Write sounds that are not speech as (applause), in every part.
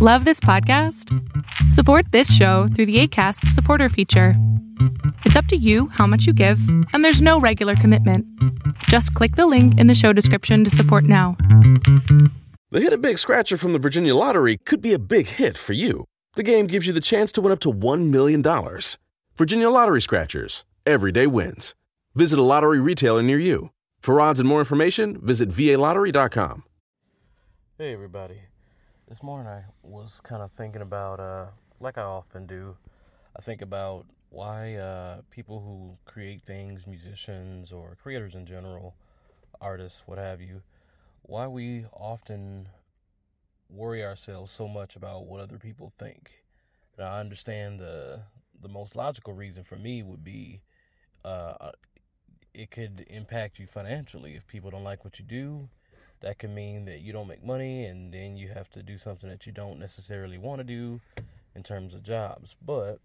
Love this podcast? Support this show through the ACAST supporter feature. It's up to you how much you give, and there's no regular commitment. Just click the link in the show description to support now. The Hit a Big Scratcher from the Virginia Lottery could be a big hit for you. The game gives you the chance to win up to $1 million. Virginia Lottery Scratchers. Everyday wins. Visit a lottery retailer near you. For odds and more information, visit VALottery.com. Hey everybody. This morning I was kind of thinking about, uh, like I often do, I think about why uh, people who create things, musicians or creators in general, artists, what have you, why we often worry ourselves so much about what other people think. Now I understand the the most logical reason for me would be uh, it could impact you financially if people don't like what you do that can mean that you don't make money and then you have to do something that you don't necessarily want to do in terms of jobs. But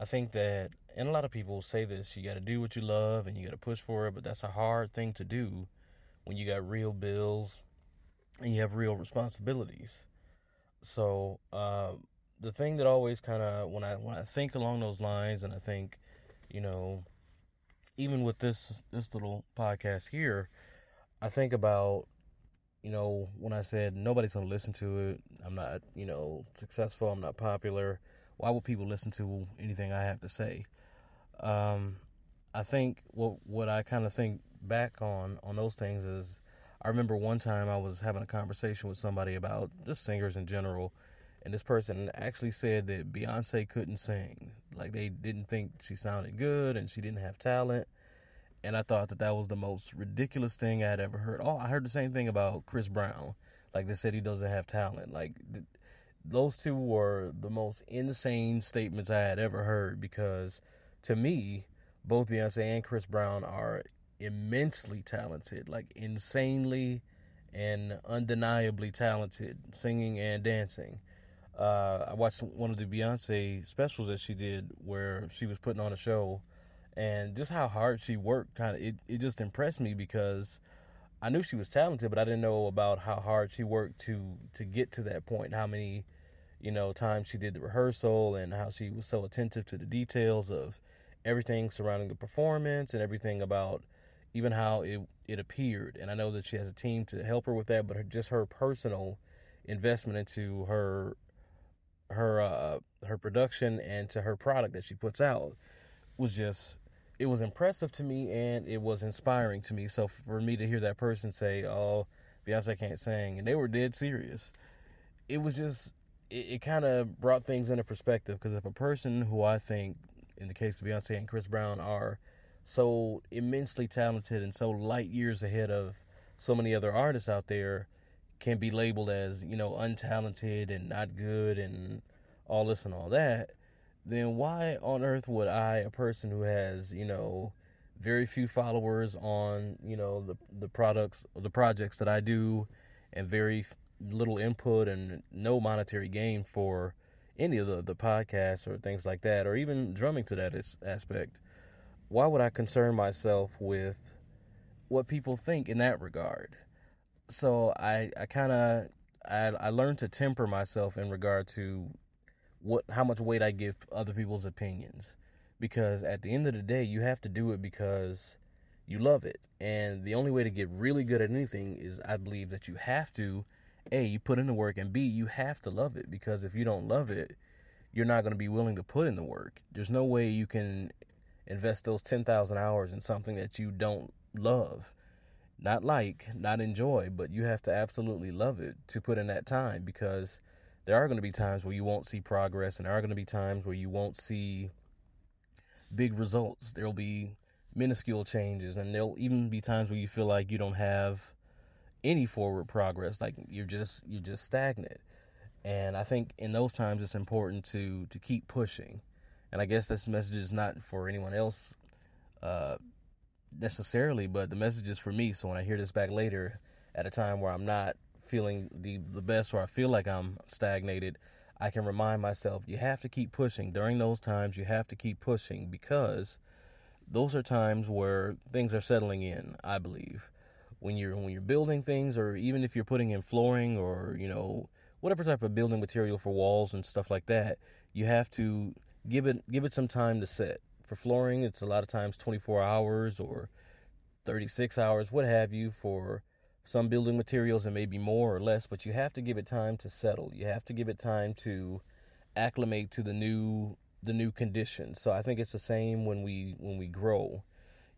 I think that, and a lot of people say this, you got to do what you love and you got to push for it, but that's a hard thing to do when you got real bills and you have real responsibilities. So, uh, the thing that always kind of when I when I think along those lines, and I think, you know, even with this this little podcast here, I think about you know, when I said nobody's going to listen to it, I'm not, you know, successful, I'm not popular, why would people listen to anything I have to say? Um, I think what what I kind of think back on on those things is I remember one time I was having a conversation with somebody about just singers in general, and this person actually said that Beyonce couldn't sing. Like they didn't think she sounded good and she didn't have talent and I thought that that was the most ridiculous thing I had ever heard. Oh, I heard the same thing about Chris Brown. Like they said he doesn't have talent. Like th- those two were the most insane statements I had ever heard because to me, both Beyonce and Chris Brown are immensely talented, like insanely and undeniably talented singing and dancing. Uh, I watched one of the Beyonce specials that she did where she was putting on a show and just how hard she worked kind of it, it just impressed me because I knew she was talented but I didn't know about how hard she worked to to get to that point how many you know times she did the rehearsal and how she was so attentive to the details of everything surrounding the performance and everything about even how it it appeared. And I know that she has a team to help her with that but her, just her personal investment into her her uh her production and to her product that she puts out was just it was impressive to me and it was inspiring to me. So for me to hear that person say, "Oh, Beyonce can't sing," and they were dead serious, it was just it, it kind of brought things into perspective. Because if a person who I think, in the case of Beyonce and Chris Brown, are so immensely talented and so light years ahead of so many other artists out there, can be labeled as you know untalented and not good and all this and all that then why on earth would I, a person who has, you know, very few followers on, you know, the the products, the projects that I do, and very little input and no monetary gain for any of the the podcasts or things like that, or even drumming to that aspect, why would I concern myself with what people think in that regard? So I I kind of I I learned to temper myself in regard to what how much weight I give other people's opinions. Because at the end of the day you have to do it because you love it. And the only way to get really good at anything is I believe that you have to a you put in the work and b you have to love it. Because if you don't love it you're not going to be willing to put in the work. There's no way you can invest those 10,000 hours in something that you don't love. Not like not enjoy but you have to absolutely love it to put in that time. Because there are going to be times where you won't see progress, and there are going to be times where you won't see big results. There'll be minuscule changes, and there'll even be times where you feel like you don't have any forward progress, like you're just you're just stagnant. And I think in those times it's important to to keep pushing. And I guess this message is not for anyone else uh, necessarily, but the message is for me. So when I hear this back later, at a time where I'm not feeling the the best or I feel like I'm stagnated, I can remind myself you have to keep pushing. During those times, you have to keep pushing because those are times where things are settling in, I believe. When you're when you're building things or even if you're putting in flooring or, you know, whatever type of building material for walls and stuff like that, you have to give it give it some time to set. For flooring, it's a lot of times 24 hours or 36 hours, what have you. For some building materials, it may be more or less, but you have to give it time to settle. You have to give it time to acclimate to the new the new conditions. So I think it's the same when we when we grow.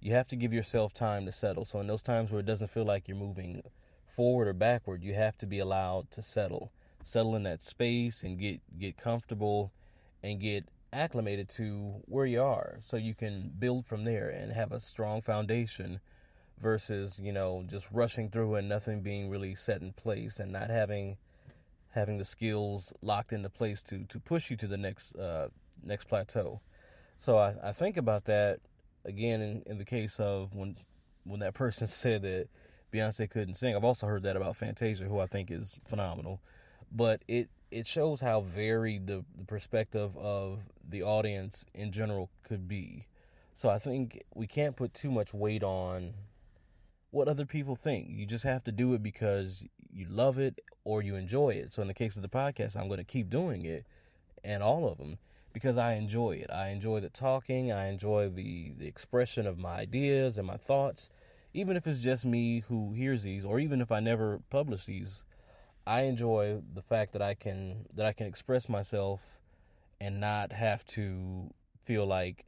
You have to give yourself time to settle. So in those times where it doesn't feel like you're moving forward or backward, you have to be allowed to settle. Settle in that space and get get comfortable and get acclimated to where you are so you can build from there and have a strong foundation versus, you know, just rushing through and nothing being really set in place and not having having the skills locked into place to to push you to the next uh, next plateau. So I, I think about that again in, in the case of when when that person (laughs) said that Beyonce couldn't sing. I've also heard that about Fantasia, who I think is phenomenal. But it it shows how varied the, the perspective of the audience in general could be. So I think we can't put too much weight on what other people think. You just have to do it because you love it or you enjoy it. So in the case of the podcast, I'm going to keep doing it and all of them because I enjoy it. I enjoy the talking, I enjoy the the expression of my ideas and my thoughts. Even if it's just me who hears these or even if I never publish these, I enjoy the fact that I can that I can express myself and not have to feel like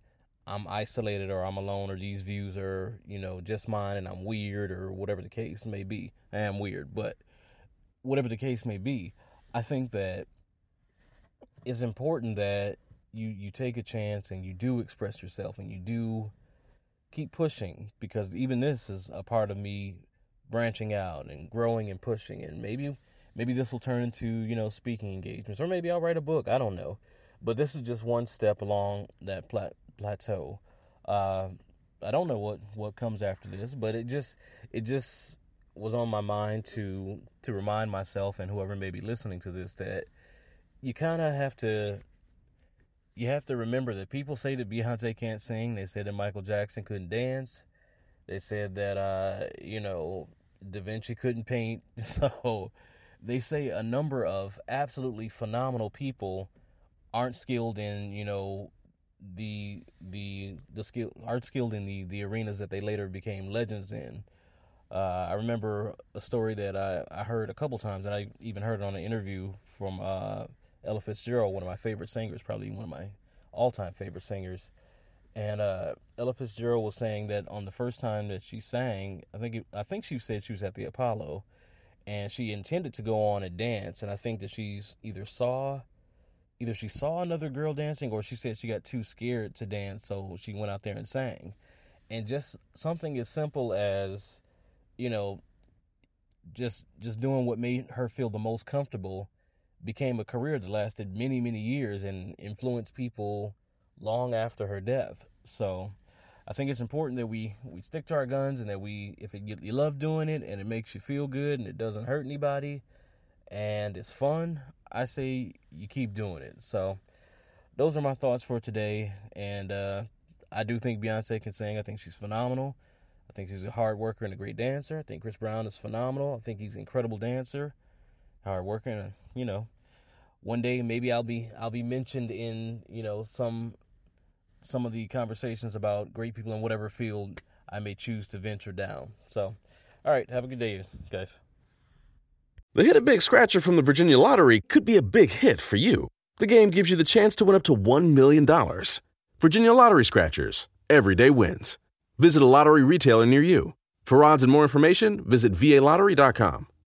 I'm isolated or I'm alone or these views are, you know, just mine and I'm weird or whatever the case may be. I am weird, but whatever the case may be, I think that it's important that you you take a chance and you do express yourself and you do keep pushing because even this is a part of me branching out and growing and pushing and maybe maybe this will turn into, you know, speaking engagements or maybe I'll write a book, I don't know. But this is just one step along that plat- plateau. Uh, I don't know what, what comes after this, but it just it just was on my mind to to remind myself and whoever may be listening to this that you kind of have to you have to remember that people say that Beyonce can't sing. They said that Michael Jackson couldn't dance. They said that uh, you know Da Vinci couldn't paint. (laughs) So they say a number of absolutely phenomenal people aren't skilled in you know the the the skill art skilled in the the arenas that they later became legends in. Uh, I remember a story that I, I heard a couple times, and I even heard it on an interview from uh, Ella Fitzgerald, one of my favorite singers, probably one of my all-time favorite singers. And uh, Ella Fitzgerald was saying that on the first time that she sang, I think it, I think she said she was at the Apollo, and she intended to go on and dance, and I think that she's either saw either she saw another girl dancing or she said she got too scared to dance, so she went out there and sang. And just something as simple as, you know, just just doing what made her feel the most comfortable became a career that lasted many, many years and influenced people long after her death. So I think it's important that we, we stick to our guns and that we, if it, you love doing it and it makes you feel good and it doesn't hurt anybody and it's fun, I say you keep doing it. So those are my thoughts for today. And uh, I do think Beyonce can sing. I think she's phenomenal. I think she's a hard worker and a great dancer. I think Chris Brown is phenomenal. I think he's an incredible dancer, hard worker, and you know, one day maybe I'll be I'll be mentioned in you know some some of the conversations about great people in whatever field I may choose to venture down. So, all right, have a good day, guys. The Hit a Big Scratcher from the Virginia Lottery could be a big hit for you. The game gives you the chance to win up to $1 million. Virginia Lottery Scratchers. Everyday wins. Visit a lottery retailer near you. For odds and more information, visit VALottery.com.